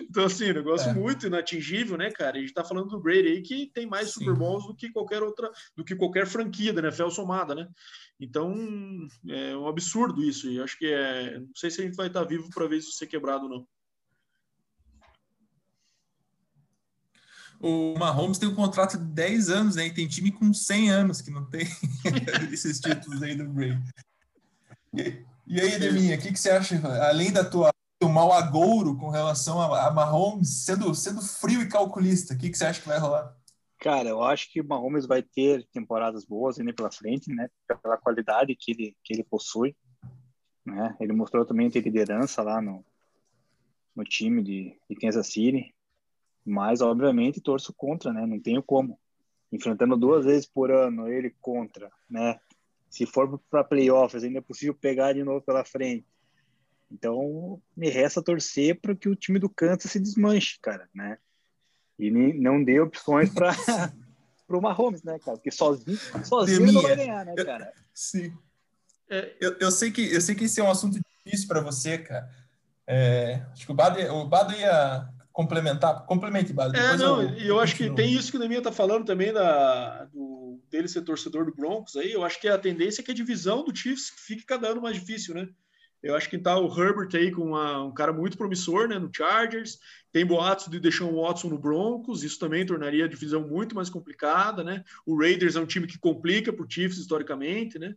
Então, assim, negócio É. muito inatingível, né, cara? A gente tá falando do Brady aí que tem mais Sim. Super Bowls do que qualquer outra, do que qualquer franquia da NFL somada, né? Então, é um absurdo isso. E acho que é. Não sei se a gente vai estar vivo para ver isso ser quebrado ou não. O Mahomes tem um contrato de 10 anos, né? E tem time com 100 anos que não tem esses títulos aí do Brady. E, e aí, Deminha, o que, que você acha, além da tua do mau agouro com relação a, a Mahomes, sendo, sendo frio e calculista, o que, que você acha que vai rolar? Cara, eu acho que o Mahomes vai ter temporadas boas ainda pela frente, né? Pela qualidade que ele, que ele possui. Né? Ele mostrou também ter liderança lá no, no time de, de Kansas City. Mas, obviamente, torço contra, né? Não tenho como. Enfrentando duas vezes por ano, ele contra, né? Se for para playoffs, ainda é possível pegar de novo pela frente. Então, me resta torcer para que o time do Kansas se desmanche, cara, né? E não dê opções para o Mahomes, né, cara? Porque sozinho, sozinho não vai ganhar, né, cara? Sim. É, Eu, eu, sei que, eu sei que esse é um assunto difícil para você, cara. É, acho que o Bado, o Bado ia complementar. Complemente, Bado. É, não, e eu acho que tem isso que o Neminha tá falando também da, do, dele ser torcedor do Broncos aí. Eu acho que a tendência é que a divisão do Chiefs fique cada ano mais difícil, né? Eu acho que tá o Herbert aí com uma- um cara muito promissor, né, no Chargers. Tem boatos de deixar o Watson no Broncos, isso também tornaria a divisão muito mais complicada, né? O Raiders é um time que complica pro Chiefs historicamente, né?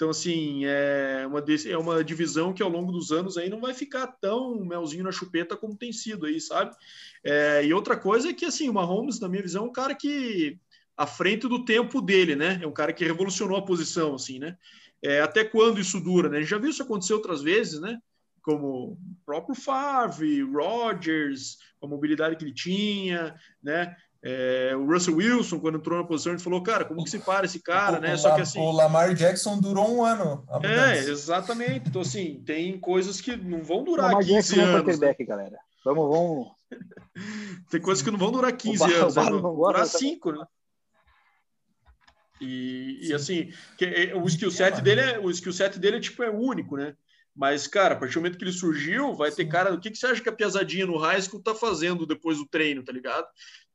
Então, assim, é uma, é uma divisão que ao longo dos anos aí não vai ficar tão melzinho na chupeta como tem sido aí, sabe? É, e outra coisa é que, assim, o Mahomes, na minha visão, é um cara que, à frente do tempo dele, né? É um cara que revolucionou a posição, assim, né? É, até quando isso dura, né? A gente já viu isso acontecer outras vezes, né? Como o próprio Favre, Rodgers, a mobilidade que ele tinha, né? É, o Russell Wilson, quando entrou na posição, ele falou, cara, como que se para esse cara, o, né? o Só que assim. o Lamar Jackson durou um ano. É, exatamente. Então, assim, tem coisas que não vão durar Lamar 15 Jackson é anos. né? galera. Vamos, vamos. Tem coisas que não vão durar 15 O Bar- anos, Bar né? não vão durar também. 5, né? E, e Sim. assim, que, é, o skill set dele é o skill set dele é tipo é único, né? Mas, cara, a partir do momento que ele surgiu, vai ter cara. O que, que você acha que a piazadinha no high school tá fazendo depois do treino, tá ligado?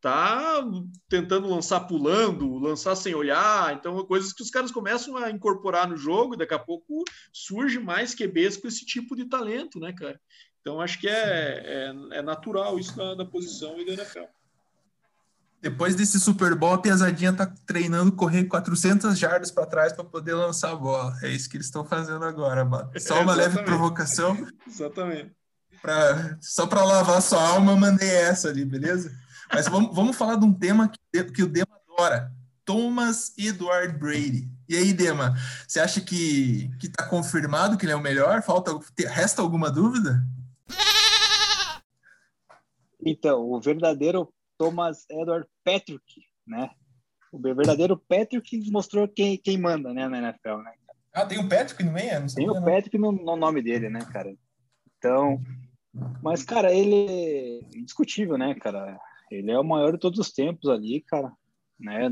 Tá tentando lançar pulando, lançar sem olhar. Então, é coisas que os caras começam a incorporar no jogo e daqui a pouco surge mais QBs com esse tipo de talento, né, cara? Então, acho que é, é, é natural isso da, da posição e da NFL. Depois desse Super Bowl, a Piazadinha tá treinando correr 400 jardas para trás para poder lançar a bola. É isso que eles estão fazendo agora, mano. Só uma leve Exatamente. provocação. Exatamente. pra, só para lavar sua alma, mandei essa ali, beleza? Mas vamos, vamos falar de um tema que, que o Dema adora. Thomas Edward Brady. E aí, Dema, você acha que, que tá confirmado que ele é o melhor? Falta, resta alguma dúvida? Então, o verdadeiro Thomas Edward Patrick, né? O verdadeiro Patrick mostrou quem, quem manda, né, na NFL, né? Ah, tem o Patrick no meio? Não Tem o. Patrick no, no nome dele, né, cara? Então, mas, cara, ele é indiscutível, né, cara? Ele é o maior de todos os tempos ali, cara, né?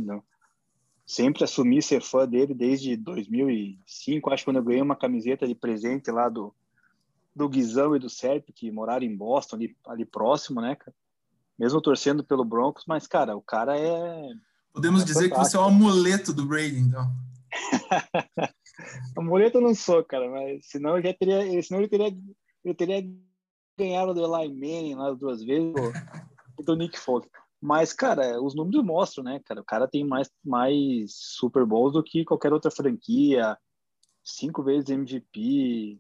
Sempre assumi ser fã dele desde 2005, acho que quando eu ganhei uma camiseta de presente lá do, do Guizão e do Sérgio, que moraram em Boston, ali, ali próximo, né, cara? Mesmo torcendo pelo Broncos, mas, cara, o cara é Podemos É dizer que você é o amuleto do Brady, então. Amuleto eu não sou, cara, mas senão eu já teria, senão ele teria, ele teria ganharam do Eli Manning lá duas vezes, do Nick Foles. Mas, cara, os números mostram, né, cara? O cara tem mais, mais Super Bowls do que qualquer outra franquia, cinco vezes MVP.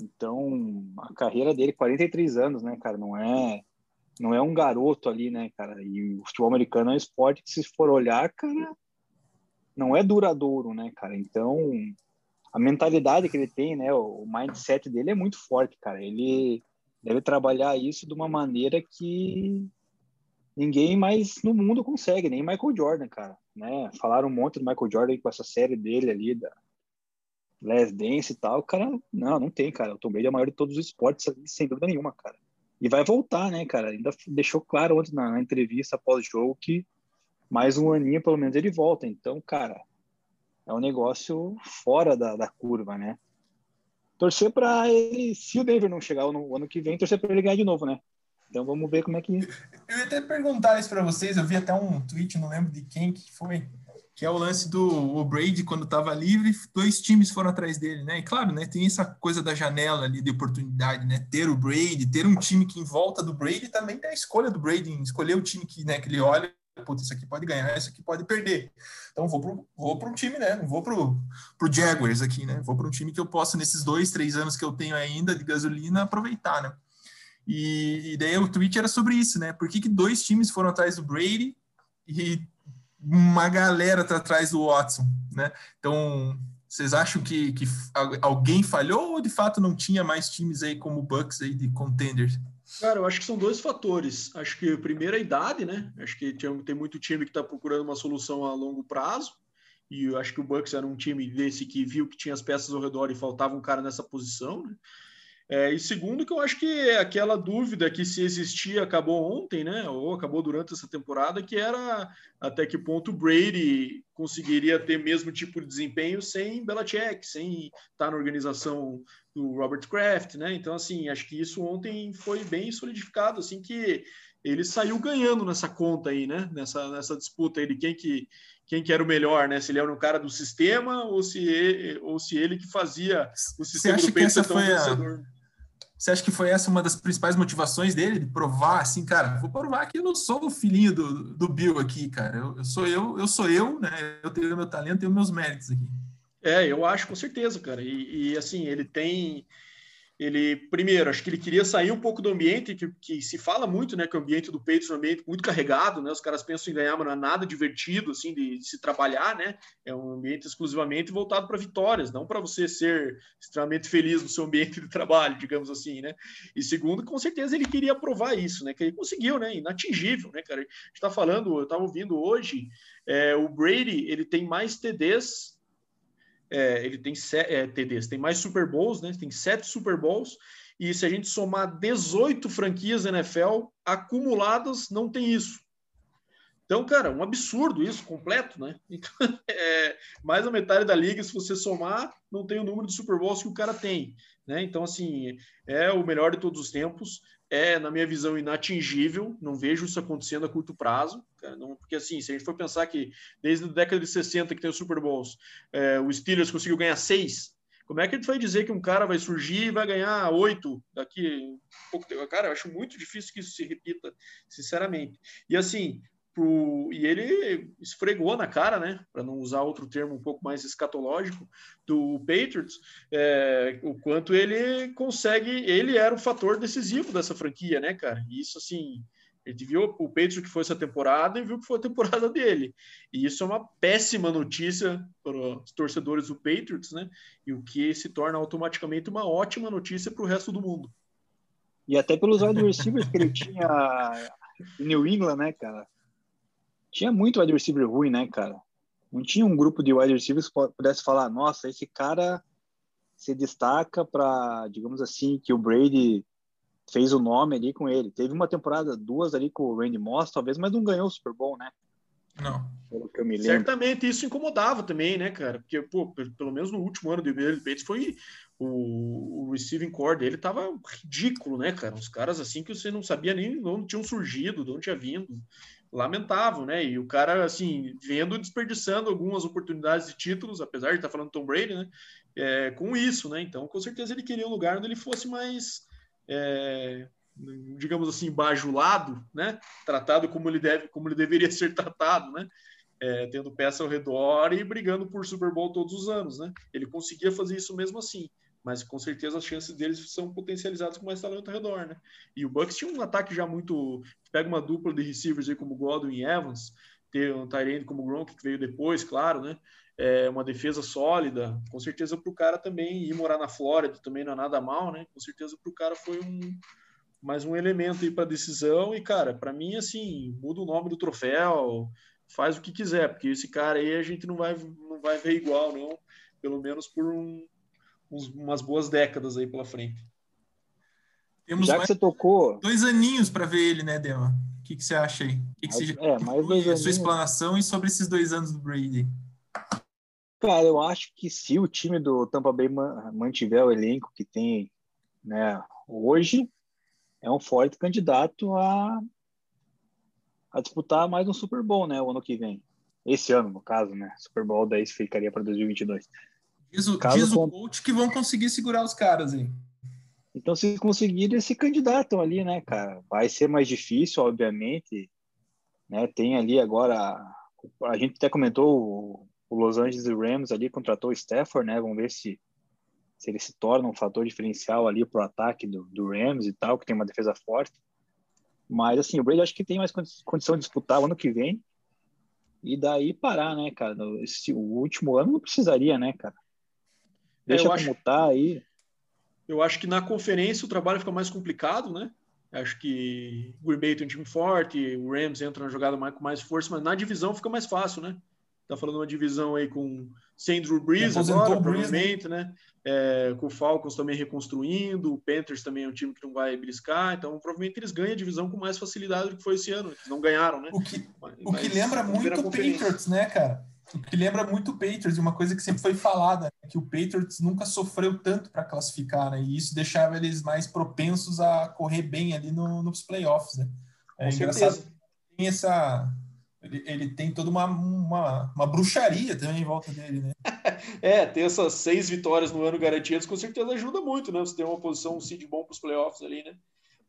Então, a carreira dele, 43 anos, né, cara? Não é, não é um garoto ali, né, cara? E o futebol americano é um esporte que, se for olhar, cara, não é duradouro, né, cara? Então, a mentalidade que ele tem, né, o mindset dele é muito forte, cara. Ele deve trabalhar isso de uma maneira que ninguém mais no mundo consegue, nem Michael Jordan, cara. Né? Falaram um monte do Michael Jordan com essa série dele ali, da Last Dance e tal. Cara, não, não tem, cara. O Tom Brady é o maior de todos os esportes, sem dúvida nenhuma, cara. E vai voltar, né, cara? Ainda deixou claro ontem na, entrevista após-jogo que mais um aninho, pelo menos, ele volta. Então, cara, é um negócio fora da, da curva, né? Torcer para ele, se o Denver não chegar no ano que vem, torcer para ele ganhar de novo, né? Então vamos ver como é que. Eu ia até perguntar isso para vocês. Eu vi até um tweet, não lembro de quem que foi, que é o lance do o Brady quando estava livre, dois times foram atrás dele, né? E claro, né? Tem essa coisa da janela ali de oportunidade, né? Ter o Brady, ter um time que em volta do Brady também tem a escolha do Brady, escolher o time que, né, que ele olha putz, isso aqui pode ganhar, isso aqui pode perder. Então vou para vou um time, né? Vou para o Jaguars aqui, né? Vou para um time que eu possa, nesses dois, três anos que eu tenho ainda de gasolina, aproveitar, né? E, e daí o tweet era sobre isso, né? Por que, que dois times foram atrás do Brady e uma galera tá atrás do Watson, né? Então, vocês acham que, que alguém falhou ou de fato não tinha mais times aí como o Bucks aí de contenders? Cara, eu acho que são dois fatores. Acho que primeiro a idade, né? Acho que tem, muito time que está procurando uma solução a longo prazo. E eu acho que o Bucks era um time desse que viu que tinha as peças ao redor e faltava um cara nessa posição, né? É, e segundo, que eu acho que é aquela dúvida que se existia acabou ontem, né? Ou acabou durante essa temporada, que era até que ponto o Brady conseguiria ter mesmo tipo de desempenho sem Belichick, sem estar na organização do Robert Kraft, né? Então, assim, acho que isso ontem foi bem solidificado, assim, que ele saiu ganhando nessa conta aí, né? Nessa, nessa disputa aí de quem que, quem que era o melhor, né? Se ele era um cara do sistema ou se ele, ou se ele que fazia o sistema do que essa foi a você acha que foi essa uma das principais motivações dele, de provar assim, cara, vou provar que eu não sou o filhinho do, do Bill aqui, cara. Eu, eu sou eu, eu sou eu, né? Eu tenho meu talento, tenho meus méritos aqui. É, eu acho com certeza, cara. E, e assim, ele tem ele primeiro acho que ele queria sair um pouco do ambiente que, que, se fala muito né que o ambiente do Patriots é um ambiente muito carregado né os caras pensam em ganhar mas não é nada divertido assim de, de se trabalhar né é um ambiente exclusivamente voltado para vitórias não para você ser extremamente feliz no seu ambiente de trabalho digamos assim né. E segundo com certeza ele queria provar isso né que ele conseguiu né inatingível né cara. Está falando eu estava ouvindo hoje é, o Brady ele tem mais TDs é, ele tem é, TDs, tem mais Super Bowls, né? Tem sete Super Bowls. E se a gente somar 18 franquias NFL acumuladas, não tem isso. Então, cara, um absurdo isso, completo, né? Então, é, mais da metade da liga, se você somar, não tem o número de Super Bowls que o cara tem. Né? Então, assim, é o melhor de todos os tempos é, na minha visão, inatingível. Não vejo isso acontecendo a curto prazo. Cara, não, porque, assim, se a gente for pensar que desde a década de 60 que tem o Super Bowls, é, o Steelers conseguiu ganhar seis, como é que a gente vai dizer que um cara vai surgir e vai ganhar oito daqui pouco tempo? Cara, eu acho muito difícil que isso se repita, sinceramente. E, assim, Pro, e ele esfregou na cara, né, para não usar outro termo um pouco mais escatológico, do Patriots, é, o quanto ele consegue, ele era o fator decisivo dessa franquia, né, cara? E isso, assim, ele viu o Patriots que foi essa temporada e viu que foi a temporada dele. E isso é uma péssima notícia para os torcedores do Patriots, né? E o que se torna automaticamente uma ótima notícia para o resto do mundo. E até pelos wide receivers que ele tinha em New England, né, cara? Tinha muito wide receiver ruim, né, cara? Não tinha um grupo de wide receivers que pudesse falar, nossa, esse cara se destaca para, digamos assim, que o Brady fez o nome ali com ele. Teve uma temporada, duas ali com o Randy Moss, talvez, mas não ganhou o Super Bowl, né? Não. Pelo que eu me lembro. Certamente isso incomodava também, né, cara? Porque, pô, pelo menos no último ano do Bates foi o, o receiving core dele tava ridículo, né, cara? Uns caras assim que você não sabia nem de onde tinham surgido, de onde tinha vindo lamentável, né? E o cara, assim, vendo desperdiçando algumas oportunidades de títulos, apesar de estar tá falando Tom Brady, né? É, com isso, né? Então, com certeza ele queria um lugar onde ele fosse mais é, digamos assim, bajulado, né? Tratado como ele deve, como ele deveria ser tratado, né? É, tendo peça ao redor e brigando por Super Bowl todos os anos, né? Ele conseguia fazer isso mesmo assim, mas com certeza as chances deles são potencializadas com mais talento ao redor, né? E o Bucks tinha um ataque já muito, pega uma dupla de receivers aí como Godwin e Evans, ter um Tyrande como Gronk que veio depois, claro, né? É uma defesa sólida, com certeza para o cara também ir morar na Flórida também não é nada mal, né? Com certeza para o cara foi um mais um elemento aí para decisão. E, cara, para mim, assim, muda o nome do troféu, faz o que quiser, porque esse cara aí a gente não vai, não vai ver igual, não, pelo menos por um, uns, umas boas décadas aí pela frente. Temos Já que você tocou. Dois aninhos para ver ele, né, Dema? O que, que você acha aí? O que, que você é, mais dois a sua explanação e sobre esses dois anos do Brady? Cara, eu acho que se o time do Tampa Bay mantiver o elenco que tem né, hoje, é um forte candidato a, a disputar mais um Super Bowl, né, o ano que vem. Esse ano, no caso, né? Super Bowl 10 ficaria para 2022. Diz o, caso diz o coach que vão conseguir segurar os caras aí. Então, se conseguirem, se candidatam ali, né, cara? Vai ser mais difícil, obviamente. Né? Tem ali agora. A gente até comentou o, o Los Angeles Rams ali, contratou o Stafford, né? Vamos ver se se ele se torna um fator diferencial ali para o ataque do, do, Rams e tal, que tem uma defesa forte. Mas, assim, o Brady acho que tem mais condição de disputar o ano que vem e daí parar, né, cara? Esse, o último ano não precisaria, né, cara? É, Deixa é, como acho, tá aí. Eu acho que na conferência o trabalho fica mais complicado, né? Acho que o Green Bay tem um time forte, o Rams entra na jogada mais, com mais força, mas na divisão fica mais fácil, né? Tá falando uma divisão aí com sem Drew Brees agora, provavelmente, né? É, com o Falcons também reconstruindo, o Panthers também é um time que não vai briscar, então provavelmente eles ganham a divisão com mais facilidade do que foi esse ano. Eles não ganharam, né? O que, mas, o que lembra muito o Patriots, né, cara? O que lembra muito o Patriots, uma coisa que sempre foi falada, né? que o Patriots nunca sofreu tanto para classificar, né? E isso deixava eles mais propensos a correr bem ali no, nos playoffs, né? É com engraçado certeza. tem essa ele, ele tem toda uma, uma, uma, bruxaria também em volta dele, né? é, ter essas seis vitórias no ano garantidas com certeza ajuda muito, né? Você tem uma posição, um seed bom para os playoffs ali, né?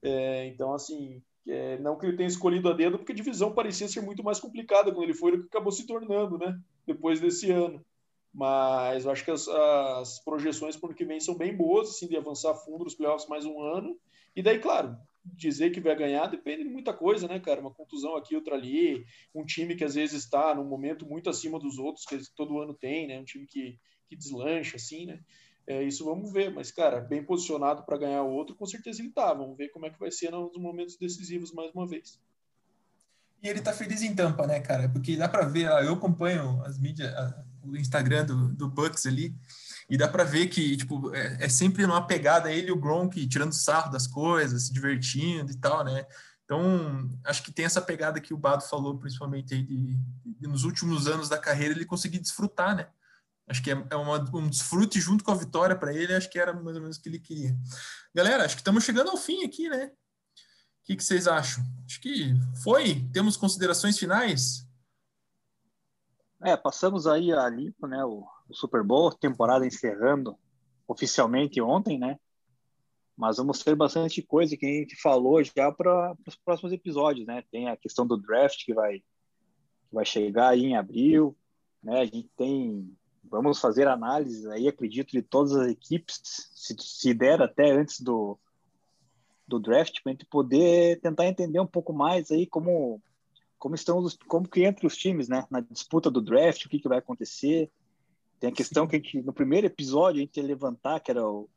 É, então, assim, é, não que ele tenha escolhido a dedo, porque a divisão parecia ser muito mais complicada quando ele foi do que acabou se tornando, né? Depois desse ano. Mas eu acho que as, as projeções para o ano que vem são bem boas, assim, de avançar fundo nos playoffs mais um ano. E daí, claro, dizer que vai ganhar depende de muita coisa, né, cara? Uma contusão aqui, outra ali, um time que às vezes está num momento muito acima dos outros, que todo ano tem, né? Um time que, que deslancha, assim, né? É, isso vamos ver, mas, cara, bem posicionado para ganhar o outro, com certeza ele tá. Vamos ver como é que vai ser nos momentos decisivos mais uma vez. E ele tá feliz em Tampa, né, cara? Porque dá para ver, eu acompanho as mídias, o Instagram do, do Bucks ali, e dá para ver que, tipo, é, é, sempre numa pegada ele e o Gronk tirando sarro das coisas, se divertindo e tal, né? Então, acho que tem essa pegada que o Bado falou, principalmente aí de, de, nos últimos anos da carreira, ele conseguir desfrutar, né? Acho que é, é uma, um desfrute junto com a vitória para ele, acho que era mais ou menos o que ele queria. Galera, acho que estamos chegando ao fim aqui, né? O que, que vocês acham? Acho que foi. Temos considerações finais? É, passamos aí a limpo, né? O, o Super Bowl, temporada encerrando oficialmente ontem, né? Mas vamos ter bastante coisa que a gente falou já para os próximos episódios, né? Tem a questão do draft que vai, que vai chegar aí em abril, né? A gente tem, vamos fazer análise aí, acredito, de todas as equipes, se, se der até antes do, do draft, para a gente poder tentar entender um pouco mais aí como como estão os, como que entra os times, né? Na disputa do draft, o que, que vai acontecer, tem a questão que a gente, no primeiro episódio a gente ia levantar, que era o,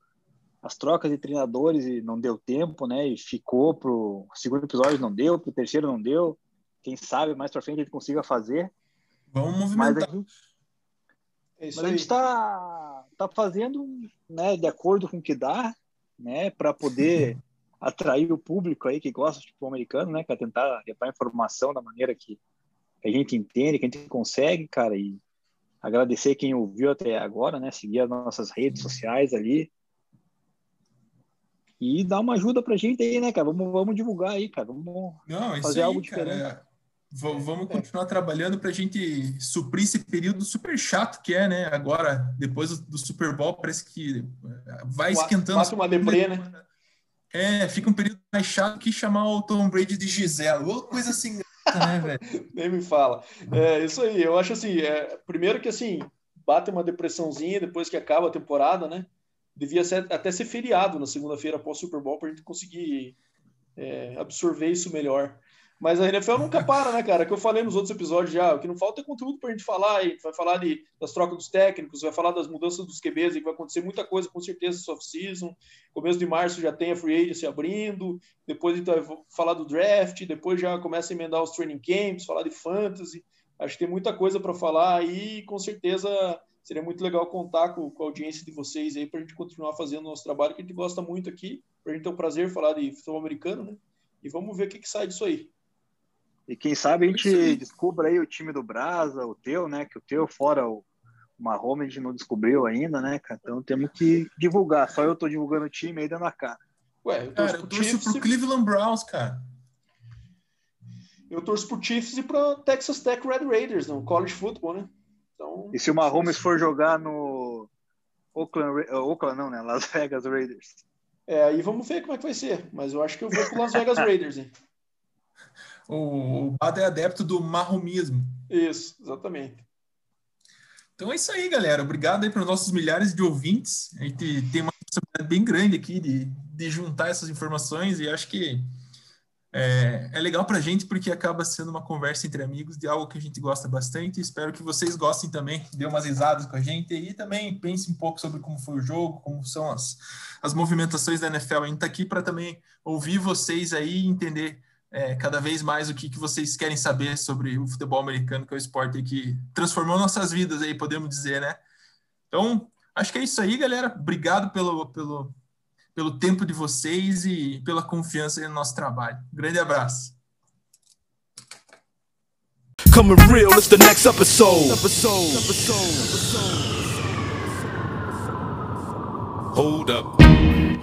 as trocas de treinadores e não deu tempo, né? E ficou pro segundo episódio não deu, pro terceiro não deu. Quem sabe mais para frente a gente consiga fazer. Vamos movimentar. Mas é mas a gente está tá fazendo, né, de acordo com o que dá, né, para poder atrair o público aí que gosta de futebol americano, né, para tentar levar informação da maneira que a gente entende, que a gente consegue, cara, e Agradecer quem ouviu até agora, né? Seguir as nossas redes sociais ali. E dar uma ajuda pra gente aí, né, cara? Vamos, vamos divulgar aí, cara. Vamos Não, fazer aí, algo diferente. Cara, vamos continuar trabalhando para a gente suprir esse período super chato que é, né? Agora, depois do Super Bowl, parece que vai esquentando. Passa uma deprê, né? É, fica um período mais chato que chamar o Tom Brady de Gisela. Ou coisa assim, né, velho? Nem me fala. É isso aí, eu acho assim, é, primeiro que assim, bate uma depressãozinha depois que acaba a temporada, né? Devia ser, até ser feriado na segunda-feira após o Super Bowl para a gente conseguir é, absorver isso melhor. Mas a NFL nunca para, né, cara? Que eu falei nos outros episódios já. O que não falta é conteúdo para a gente falar. E vai falar de, das trocas dos técnicos, vai falar das mudanças dos QBs, e vai acontecer muita coisa, com certeza, esse off-season. Começo de março já tem a free agency abrindo. Depois a gente vai falar do draft. Depois já começa a emendar os training camps, falar de fantasy. Acho que tem muita coisa para falar aí. Com certeza seria muito legal contar com, com a audiência de vocês aí para a gente continuar fazendo o nosso trabalho, que a gente gosta muito aqui. Para a gente ter o prazer de falar de futebol americano, né? E vamos ver o que, que sai disso aí. E quem sabe a gente descubra aí o time do Brasa, o teu, né? Que o teu, fora o Mahomes, a gente não descobriu ainda, né, cara? Então temos que divulgar. Só eu tô divulgando o time aí dando a cara. Ué, eu torço, cara, eu torço pro Cleveland Browns, cara. Eu torço pro Chiefs e pro Texas Tech Red Raiders, no college football, né? Então, e se o Mahomes for jogar no Oakland, Oakland não, né? Las Vegas Raiders. É, aí vamos ver como é que vai ser. Mas eu acho que eu vou pro Las Vegas Raiders, hein? O, o Bado é adepto do marromismo. Isso, exatamente. Então é isso aí, galera. Obrigado aí para os nossos milhares de ouvintes. A gente tem uma possibilidade bem grande aqui de, de juntar essas informações e acho que é, é legal para a gente porque acaba sendo uma conversa entre amigos de algo que a gente gosta bastante. Espero que vocês gostem também, dê umas risadas com a gente e também pense um pouco sobre como foi o jogo, como são as, as movimentações da NFL. A gente está aqui para também ouvir vocês aí e entender é, cada vez mais o que, que vocês querem saber sobre o futebol americano, que é o esporte que transformou nossas vidas aí, podemos dizer, né? Então, acho que é isso aí, galera. Obrigado pelo, pelo, pelo tempo de vocês e pela confiança no nosso trabalho. Um grande abraço. Coming real, it's the next episode. episode. episode. Hold up.